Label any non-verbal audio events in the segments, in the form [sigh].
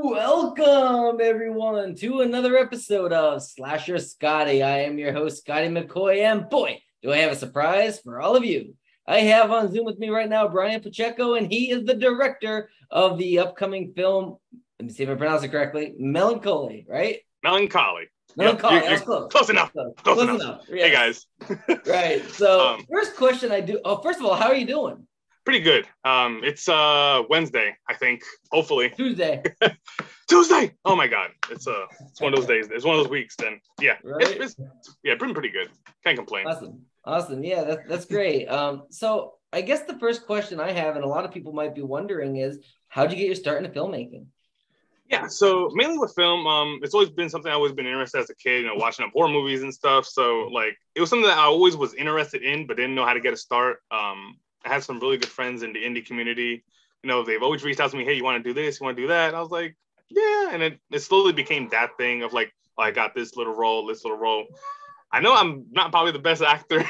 Welcome everyone to another episode of Slasher Scotty. I am your host, Scotty McCoy, and boy, do I have a surprise for all of you. I have on Zoom with me right now Brian Pacheco, and he is the director of the upcoming film. Let me see if I pronounce it correctly. Melancholy, right? Melancholy. Melancholy. Yep, close. Close enough. Close, Close enough. enough. Hey guys, [laughs] Right. So, Um, first question I do. Oh, first of all, how are you doing? Pretty good. Um, it's uh Wednesday, I think. Hopefully Tuesday. [laughs] Tuesday. Oh my God, it's uh it's one of those days. It's one of those weeks. Then yeah, Right. it's, it's yeah, been pretty good. Can't complain. Awesome. Awesome. Yeah, that's that's great. Um, so I guess the first question I have, and a lot of people might be wondering, is how'd you get your start into filmmaking? Yeah, so mainly with film, um, it's always been something I've always been interested as a kid, you know, watching up horror movies and stuff. So like it was something that I always was interested in, but didn't know how to get a start. Um, I had some really good friends in the indie community. You know, they've always reached out to me, hey, you want to do this? You want to do that? I was like, yeah. And it, it slowly became that thing of like, oh, I got this little role, this little role. I know I'm not probably the best [laughs] actor,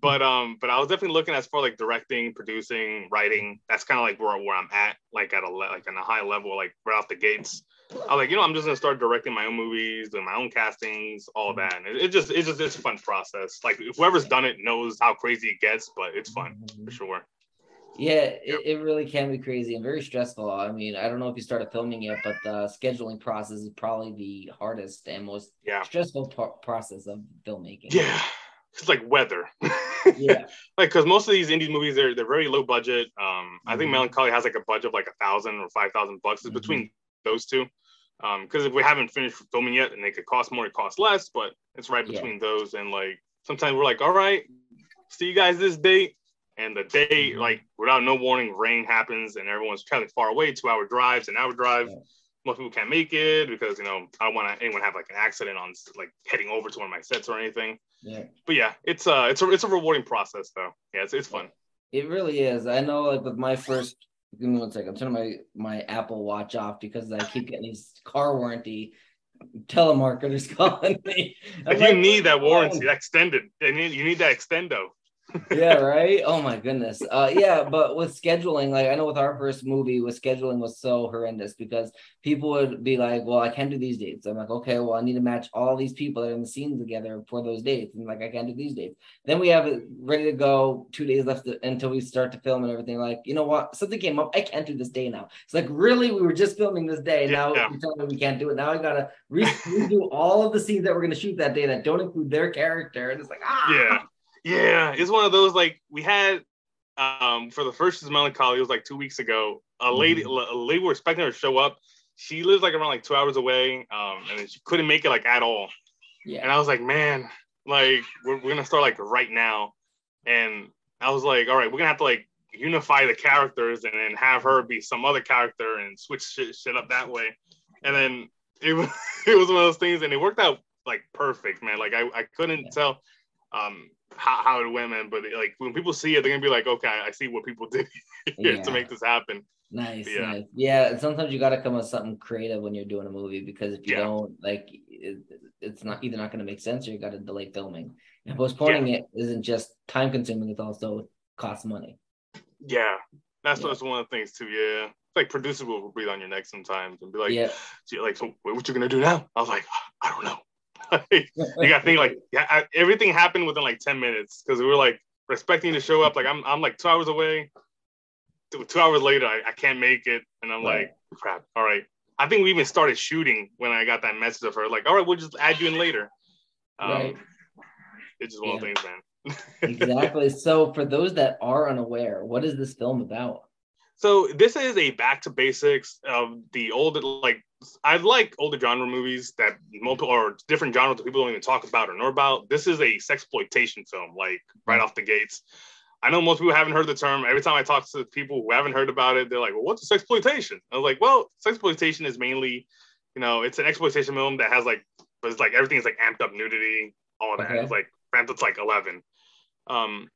but um, but I was definitely looking as far like directing, producing, writing. That's kind of like where, where I'm at, like at a like on a high level, like right off the gates. I was like, you know, I'm just gonna start directing my own movies, doing my own castings, all that. And it, it just it's just it's a fun process. Like whoever's done it knows how crazy it gets, but it's fun for sure. Yeah, it, it really can be crazy and very stressful. I mean, I don't know if you started filming yet, but the scheduling process is probably the hardest and most Yeah, stressful par- process of filmmaking. yeah. It's like weather. Yeah. [laughs] like because most of these indie movies they're they're very low budget. Um, I think Mhm. Melancholy has like a budget of like a thousand or five thousand bucks. It's Mhm. between those two. Um, because if we haven't finished filming yet, and they could cost more, it costs less, but it's right Yeah. between those. And like sometimes we're like, all right, see you guys this date. And the day, Mhm. like without no warning, rain happens and everyone's traveling far away, two hour drives, an hour drive. Yeah. Most people can't make it because you know I don't want anyone to have like an accident on like heading over to one of my sets or anything Yeah. but yeah, it's uh it's a it's a rewarding process though. Yeah, it's it's fun. It really is. I know, like with my first, give me one second. I'm turning my my Apple Watch off because I keep getting these car warranty telemarketers [laughs] calling me. I'm If you need that warranty, that extended, you need, you need that extendo. Yeah, right. Oh my goodness. Uh, yeah, but with scheduling, like I know with our first movie, with scheduling was so horrendous because people would be like, "Well, I can't do these dates." I'm like, "Okay, well, I need to match all these people that are in the scene together for those dates," and like, I can't do these dates. Then we have it ready to go. Two days left to- until we start to film and everything. Like, you know what? Something came up. I can't do this day now. It's like, really, we were just filming this day. Yeah, now yeah. you're telling me we can't do it. Now I gotta re- redo all of the scenes that we're gonna shoot that day that don't include their character, and it's like, ah, Yeah, yeah. It's one of those like we had um for the first is melancholy. It was like two weeks ago. A lady, Mm-hmm. a lady, were expecting her to show up. She lives like around like two hours away, um, and she couldn't make it like at all. yeah, And I was like, man, like we're, we're gonna start like right now. And I was like, all right, we're gonna have to like unify the characters and then have her be some other character and switch shit, shit up that way. And then it was [laughs] it was one of those things, and it worked out like perfect, man. Like I, I couldn't Yeah. tell um how, how it went, man. But like when people see it, they're gonna be like, okay, I see what people [laughs] did Yeah. to make this happen. Nice, Yeah. nice. Yeah, sometimes you got to come up with something creative when you're doing a movie because if you Yeah. don't, like, it, it's not either not going to make sense or you got to delay filming. And postponing it isn't just time consuming; it's also costs money. Yeah, that's Yeah. that's one of the things too. Yeah, it's like producers will breathe on your neck sometimes and be like, yeah, So, like, so what you gonna do now? I was like, I don't know. Like, [laughs] you got to think like, yeah, I, everything happened within like ten minutes because we were like expecting to show up. Like, I'm I'm like two hours away. Two, two hours later, I, I can't make it, and I'm Right. like, crap. All right. I think we even started shooting when I got that message of her. Like, all right, we'll just add you in later. Um, Right. It's just one Yeah. those things, man. [laughs] exactly. So, for those that are unaware, what is this film about? So this is a back to basics of the old like I like older genre movies that multiple or different genres that people don't even talk about or know about. This is a sexploitation film, like right off the gates. I know most people haven't heard the term. Every time I talk to people who haven't heard about it, they're like, "Well, what's a sexploitation?" I was like, "Well, sexploitation is mainly, you know, it's an exploitation film that has like, but it's like everything's like amped up nudity, all of that. Okay. It's like up to like eleven. Um,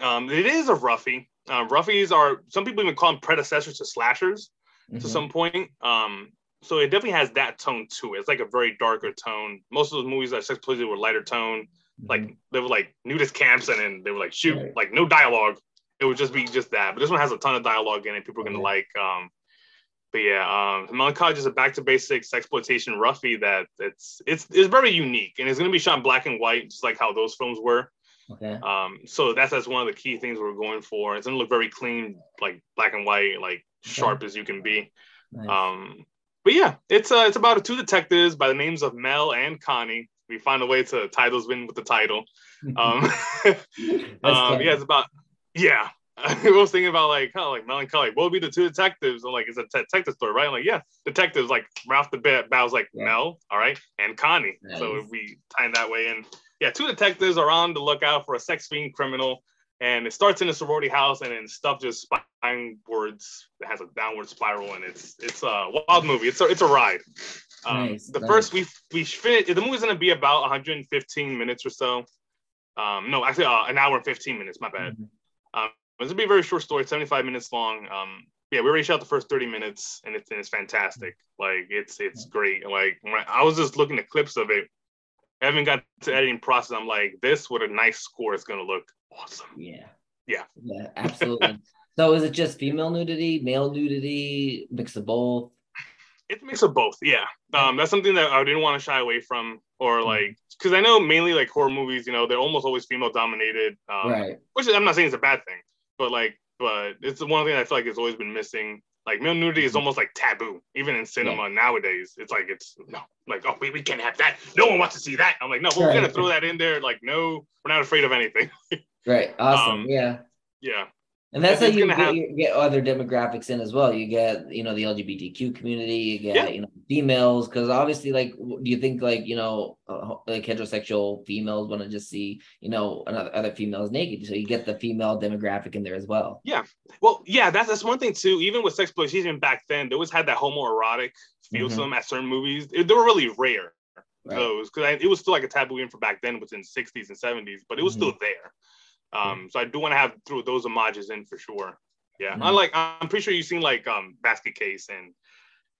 um, it is a roughie. Uh, roughies are some people even call them predecessors to slashers to Mhm. some point. Um, so it definitely has that tone to it. It's like a very darker tone. Most of those movies that sex exploited were lighter tone. Like Mhm. they were like nudist camps, and then they were like shoot, Right. like no dialogue. It would just be just that. But this one has a ton of dialogue in it. People are gonna like. Um, but yeah, um, Melancholy is a back to basics exploitation roughie that it's it's it's very unique and it's gonna be shot in black and white, just like how those films were. Okay. Um, so that's that's one of the key things we're going for. It's gonna look very clean, like black and white, like sharp as you can be. Nice. Um, but yeah, it's uh, it's about two detectives by the names of Mel and Connie. We find a way to tie those in with the title. [laughs] Um, [laughs] um yeah, it's about yeah. [laughs] I was thinking about like how like melancholy. What would be the two detectives? I'm like, it's a detective story, right? I'm like, yeah, detectives. Like Ralph the Bat bows like Yeah. Mel, all right, and Connie. So we tie that way in. Yeah, two detectives are on the lookout for a sex fiend criminal, and it starts in a sorority house, and then stuff just spinewards. It has a downward spiral, and it's it's a wild movie. It's a it's a ride. Um, Nice, the nice. first we we finished. The movie's gonna be about 115 minutes or so. Um, no, actually, uh, an hour and 15 minutes. My bad. Mhm. Um, it's gonna be a very short story, 75 minutes long. Um, yeah, we already shot the first 30 minutes, and it's and it's fantastic. Like it's it's great. Like I, I was just looking at clips of it. I haven't got to editing process. I'm like, this what a nice score is gonna look awesome. Yeah. Yeah. Yeah, absolutely. so is it just female nudity, male nudity, mix of both? It's a mix of both. Yeah, um, that's something that I didn't want to shy away from, or like, because I know mainly like horror movies, you know, they're almost always female dominated. Um, right. which I'm not saying it's a bad thing, but like, but it's the one thing I feel like it's always been missing. Like male nudity is almost like taboo, even in cinema nowadays. It's like it's no, like oh we, we can't have that. No one wants to see that. I'm like no, we're Right. gonna throw that in there. Like no, we're not afraid of anything. [laughs] Right. Awesome. Um, yeah. yeah, And that's how you get, have- you get other demographics in as well. You get, you know, the LGBTQ community, you get, Yeah. you know, females, because obviously, like, do you think, like, you know, uh, like heterosexual females want to just see, you know, another other females naked? So you get the female demographic in there as well. Yeah. Well yeah, that's that's one thing too. Even with sex exploitation back then, they always had that homoerotic feel to Mhm. them at certain movies. They, were really rare. Right. those because it was still like a taboo even for back then within 60s and 70s but it was Mhm. still there um so i do want to have through those homages in for sure yeah Mhm. I like i'm pretty sure you've seen like um basket case and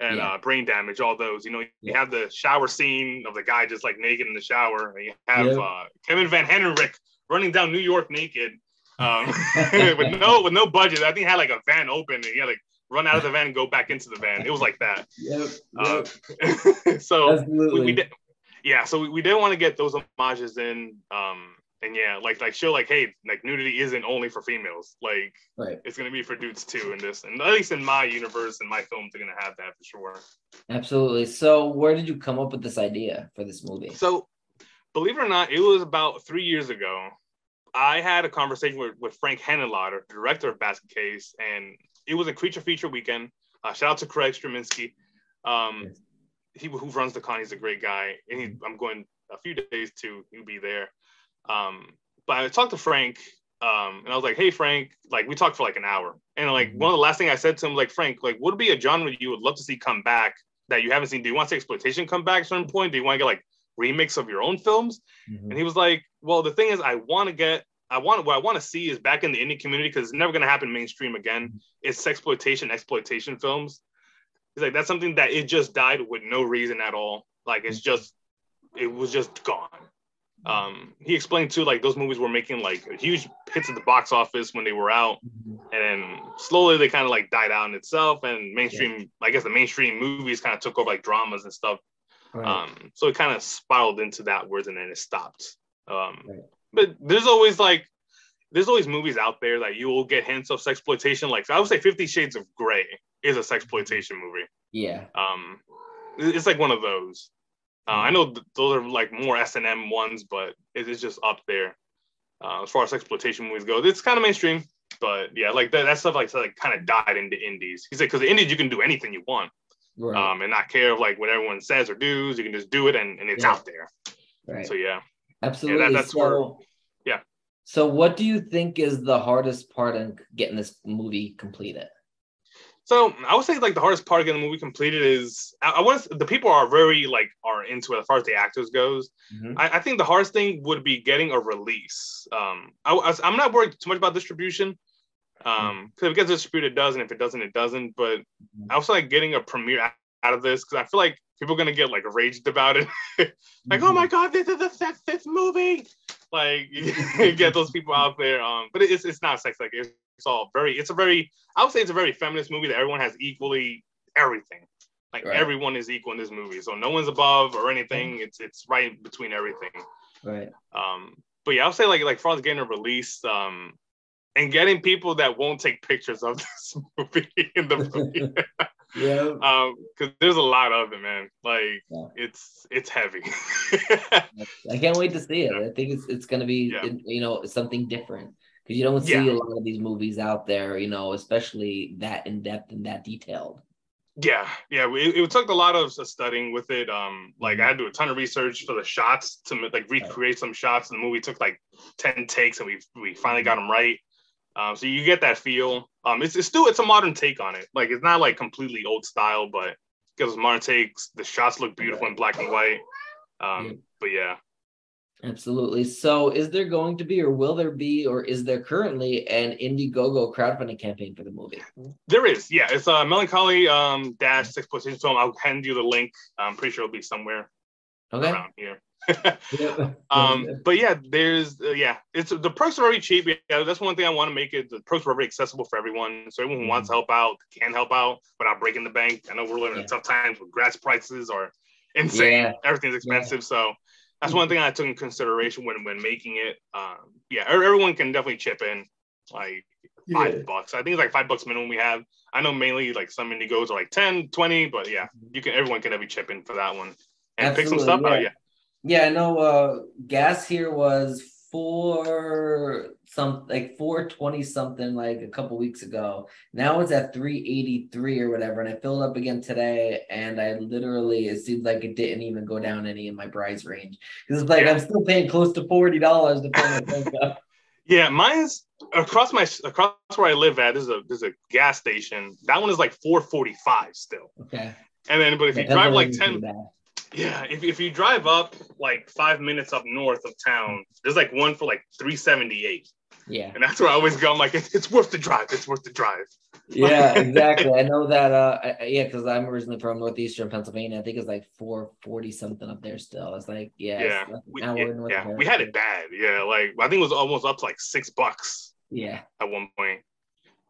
and Yeah. uh brain damage all those you know you Yeah. have the shower scene of the guy just like naked in the shower and you have Yeah. uh kevin van hentenryck running down new york naked um [laughs] [laughs] with no with no budget i think he had like a van open and he had like run out of the van and go back into the van it was like that Yep. Uh, [laughs] so Absolutely. we, we did yeah so we, we did want to get those homages in um and yeah like like show like hey like nudity isn't only for females like right. it's gonna be for dudes too in this and at least in my universe and my films are gonna have that for sure Absolutely. So where did you come up with this idea for this movie? so believe it or not it was about three years ago i had a conversation with, with frank henenlotter director of basket case and it was a creature feature weekend uh, shout out to craig straminsky um Yes. he who runs the con he's a great guy and he, i'm going a few days to he'll be there um but i talked to frank um and i was like hey frank like we talked for like an hour and like Mhm. one of the last thing i said to him like frank like what would be a genre you would love to see come back that you haven't seen do you want to see exploitation come back at a certain point do you want to get like remix of your own films Mhm. and he was like well the thing is i want to get I want what I want to see is back in the indie community because it's never going to happen mainstream again. It's exploitation, exploitation films. He's like that's something that it just died with no reason at all. Like it's just it was just gone. Um, he explained too like those movies were making like huge hits at the box office when they were out, Mhm. and then slowly they kind of like died out in itself. And mainstream, I guess the mainstream movies kind of took over like dramas and stuff. Right. Um, so it kind of spiraled into that words and then it stopped. Um, Right. but there's always like there's always movies out there that you will get hints of sexploitation. Like I would say Fifty Shades of Grey is a sexploitation movie. yeah. Um, it's like one of those. Uh, I know th- those are like more S and M ones, but it is just up there uh, as far as exploitation movies go. It's kind of mainstream, but yeah, like that, that stuff like, like kind of died into indies. He said because the indies you can do anything you want Right. um, and not care of like what everyone says or does. You can just do it, and, and it's Yeah. out there. right. So yeah, Absolutely. that's so, where- yeah. So, what do you think is the hardest part in getting this movie completed? So I would say like the hardest part of getting the movie completed is I, I want the people are very like are into it as far as the actors goes. Mhm. I, I think the hardest thing would be getting a release. Um, I, am not worried too much about distribution. Um, because if it gets distributed, it does, and if it doesn't, it doesn't. But Mhm. I also like getting a premiere out- of this because I feel like people are gonna get like raged about it. [laughs] like, oh Mhm. my god, this is a sex fifth movie. Like, [laughs] get those people out there. Um, but it's it's not sex like it's all very. It's a very. I would say it's a very feminist movie that everyone has equally everything. Like Right. everyone is equal in this movie, so no one's above or anything. It's it's right between everything. Right. Um, but yeah, I'll say like like far as getting a release, um, and getting people that won't take pictures of [laughs] this movie in the movie. [laughs] Yeah. um, because there's a lot of it, man. Like Yeah. it's it's heavy. [laughs] I can't wait to see it. I think it's it's gonna be Yeah. you know something different because you don't see Yeah. a lot of these movies out there. You know, especially that in depth and that detailed. yeah, yeah. We, it took a lot of studying with it. Um, like I had to do a ton of research for the shots to like recreate some shots. The movie took like ten takes, and we we finally got them right. Um, so you get that feel. Um, it's, it's still it's a modern take on it. Like it's not like completely old style, but it gives us modern takes. The shots look beautiful in black and white. Um, Yeah. but yeah, Absolutely. So, is there going to be, or will there be, or is there currently an Indiegogo crowdfunding campaign for the movie? there is. Yeah, it's a melancholy um dash sexploitation film. I'll hand you the link. I'm pretty sure it'll be somewhere Okay. around here. [laughs] Um but yeah there's uh, yeah it's the perks are very cheap yeah that's one thing i want to make it the perks are very accessible for everyone so everyone who wants to help out can help out without breaking the bank i know we're living Yeah. in tough times with gas prices are insane Yeah. everything's expensive so that's one thing i took in consideration when when making it. Um yeah everyone can definitely chip in like five Yeah. bucks. I think it's like five bucks minimum we have. I know mainly like some indiegos are like 10 20 but yeah you can everyone can definitely chip in for that one and pick some stuff yeah. out yeah. Yeah, I know uh gas here was four some like four twenty something like a couple weeks ago. Now it's at three eighty three or whatever, and I filled up again today, and I literally it seems like it didn't even go down any in my price range because it's like Yeah. I'm still paying close to forty dollars to fill my tank up. [laughs] Yeah, mine's across my across where I live at. There's a there's a gas station. That one is like 445 still. Okay, And then, but if you drive like 10, pretty bad. Yeah, if, if you drive up like five minutes up north of town, there's like one for like 378. Yeah, And that's where I always go. I'm like, it's, it's worth the drive. It's worth the drive. yeah, [laughs] exactly. I know that. Uh, I, yeah, because I'm originally from northeastern Pennsylvania. I think it's like four forty something up there still. It's like yeah, Yeah, like we, yeah, north yeah, we had it bad. Yeah, like I think it was almost up to like six bucks Yeah, at one point.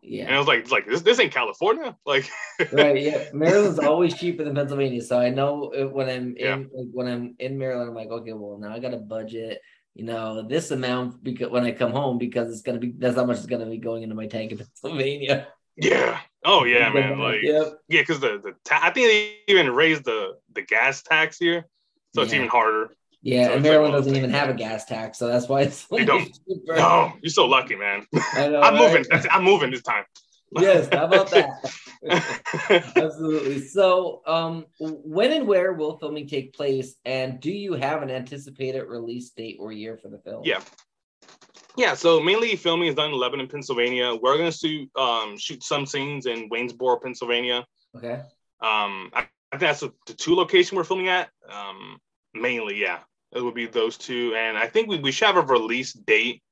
And yeah. I was like, like this, this ain't California. Like, [laughs] right yeah maryland's always cheaper than pennsylvania so i know when i'm in Yeah. like, when i'm in maryland i'm like okay well now i got a budget you know this amount because when i come home because it's gonna be that's how much is gonna be going into my tank in [laughs] pennsylvania yeah. Oh yeah, man. Like, yep Yeah, because the the ta- I think they even raised the the gas tax here, so it's even harder. Yeah So and like maryland those doesn't even have a gas tax so that's why it's so don't. [laughs] cheaper. No, you're so lucky, man. I [laughs] know, I'm right? moving. That's it. I'm moving this time. yes how about that [laughs] Absolutely. So, um, when and where will filming take place, and do you have an anticipated release date or year for the film? yeah. Yeah, so mainly filming is done in Lebanon, Pennsylvania. We're gonna shoot um, shoot some scenes in Waynesboro, Pennsylvania. Okay. Um, I, I think that's the, the two location we're filming at. Um, mainly, yeah, it would be those two, and I think we, we should have a release date.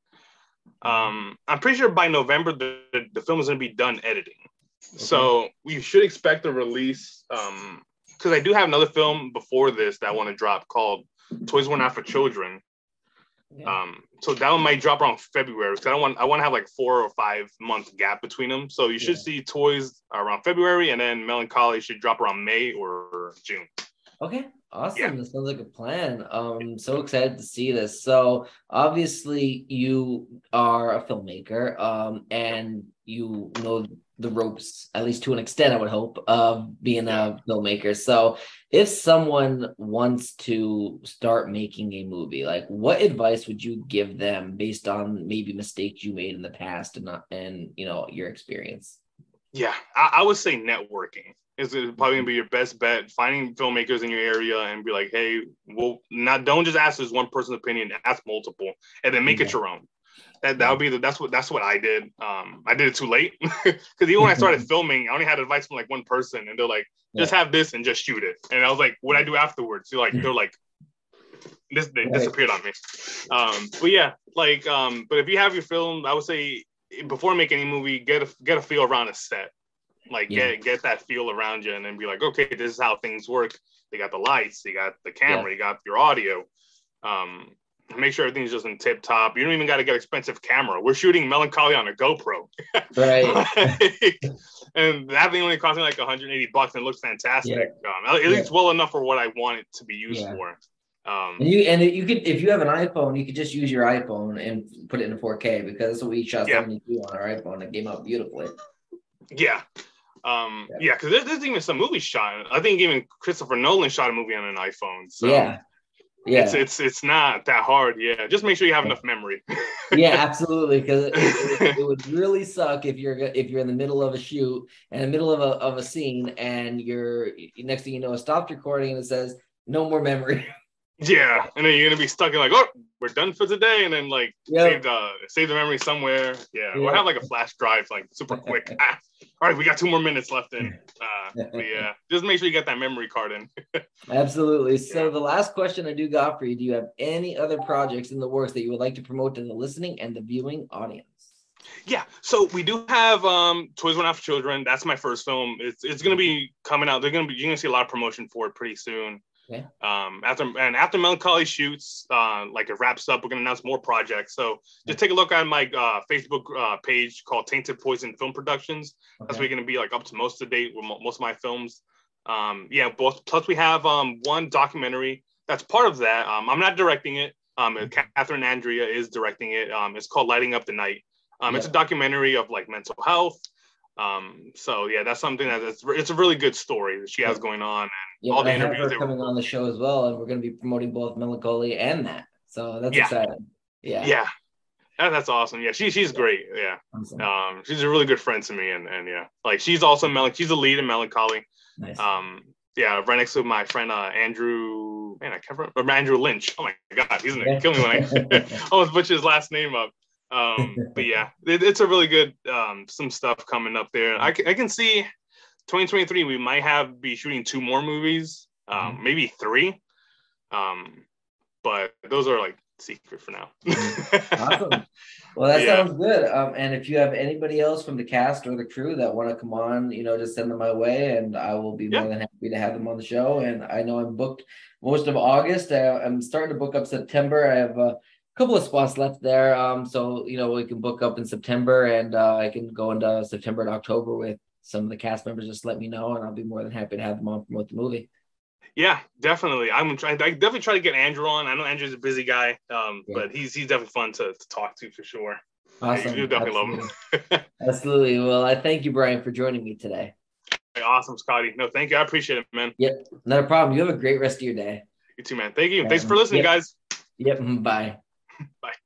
Um, I'm pretty sure by November the, the, the film is going to be done editing, so we should expect a release. Um, because I do have another film before this that I want to drop called Toys Were Not for Children. Yeah. Um, so that one might drop around February because I don't want I want to have like four or five month gap between them. So you should Yeah. see Toys around February, and then Melancholy should drop around May or June. Okay, awesome. Yeah. That sounds like a plan. Um, so excited to see this. So obviously you are a filmmaker, um, and you know the ropes, at least to an extent, I would hope, of being a filmmaker. So if someone wants to start making a movie, like what advice would you give them based on maybe mistakes you made in the past and not and you know your experience? Yeah, I, I would say networking is probably gonna be your best bet. Finding filmmakers in your area and be like, hey, well, not don't just ask this one person's opinion, ask multiple, and then make it your own. That that would be the that's what that's what I did. Um, I did it too late [laughs] because even when I started [laughs] filming, I only had advice from like one person, and they're like, just have this and just shoot it. And I was like, what I do afterwards? You're like, they're like, this they Right. disappeared on me. Um, but yeah, like, um, but if you have your film, I would say before making any movie, get a get a feel around a set. Like Yeah. get get that feel around you, and then be like, okay, this is how things work. They got the lights, they got the camera, you got your audio. Um, make sure everything's just in tip top. You don't even got to get expensive camera. We're shooting Melancholy on a GoPro. Right. [laughs] and that thing only cost me like 180 bucks and it looks fantastic. Yeah. Um, at least yeah. well enough for what I want it to be used yeah. for. Um, and you and you could if you have an iPhone, you could just use your iPhone and put it in 4K because that's what we shot yeah. 72 on our iPhone. It came out beautifully. Yeah. Um, yeah, because there's, there's, even some movies shot. I think even Christopher Nolan shot a movie on an iPhone. So yeah, yeah, it's it's it's not that hard. Yeah, just make sure you have enough memory. [laughs] yeah, absolutely. Because it, it, it, would really suck if you're if you're in the middle of a shoot and in the middle of a of a scene and you're next thing you know, it stopped recording and it says no more memory. [laughs] Yeah, and then you're gonna be stuck in like, oh, we're done for today, and then like yep. save the save the memory somewhere. Yeah, or have like a flash drive, like super quick. [laughs] ah, all right, we got two more minutes left in. [laughs] Uh, yeah, just make sure you get that memory card in. [laughs] Absolutely. So yeah. the last question I do got for you: Do you have any other projects in the works that you would like to promote to the listening and the viewing audience? Yeah, so we do have um Toys Not for Children. That's my first film. It's it's gonna be coming out. They're gonna be you're gonna see a lot of promotion for it pretty soon. Yeah. Um, after and after Melancholy shoots, uh, like it wraps up, we're gonna announce more projects. So just take a look at my uh, Facebook uh, page called Tainted Poison Film Productions. Okay. That's where you're gonna be like up to most of the date with most of my films. Um, yeah, both, plus we have um, one documentary that's part of that. Um, I'm not directing it. Um, mm-hmm. Catherine Andrea is directing it. Um, it's called Lighting Up the Night. Um, yeah. It's a documentary of like mental health, um, so yeah, that's something that it's, it's a really good story that she has going on, and yeah, all the I interviews have coming on the show as well, and we're going to be promoting both Melancholy and that. So that's yeah. exciting. Yeah, yeah, that, that's awesome. Yeah, she she's great. Yeah, awesome. um, she's a really good friend to me, and and yeah, like she's also Mel- she's a lead in Melancholy. Nice. Um, yeah, right next to my friend uh, Andrew. Man, I can't remember Andrew Lynch. Oh my god, he's gonna kill me when I [laughs] [laughs] almost butcher his last name up. Um, [laughs] but yeah, it, it's a really good um, some stuff coming up there. I, I can see 2023 we might have be shooting two more movies, um, mm-hmm. maybe three. Um, but those are like secret for now. awesome. [laughs] Well, that yeah. sounds good. Um, and if you have anybody else from the cast or the crew that want to come on, you know, just send them my way, and I will be yeah. more than happy to have them on the show. And I know I'm booked most of August. I, am starting to book up September. I have uh, couple of spots left there. Um, so you know we can book up in September, and uh, I can go into September and October with some of the cast members. Just let me know, and I'll be more than happy to have them on promote the movie. Yeah, definitely. I'm trying. I definitely try to get Andrew on. I know Andrew's a busy guy, um, yeah. but he's he's definitely fun to, to talk to for sure. Awesome. You definitely Absolutely. love him. [laughs] Absolutely. Well, I thank you, Brian, for joining me today. Awesome, Scotty. No, thank you. I appreciate it, man. Yep, not a problem. You have a great rest of your day. You too, man. Thank you. Thanks for listening, yep. guys. Yep. [laughs] Bye. Bye.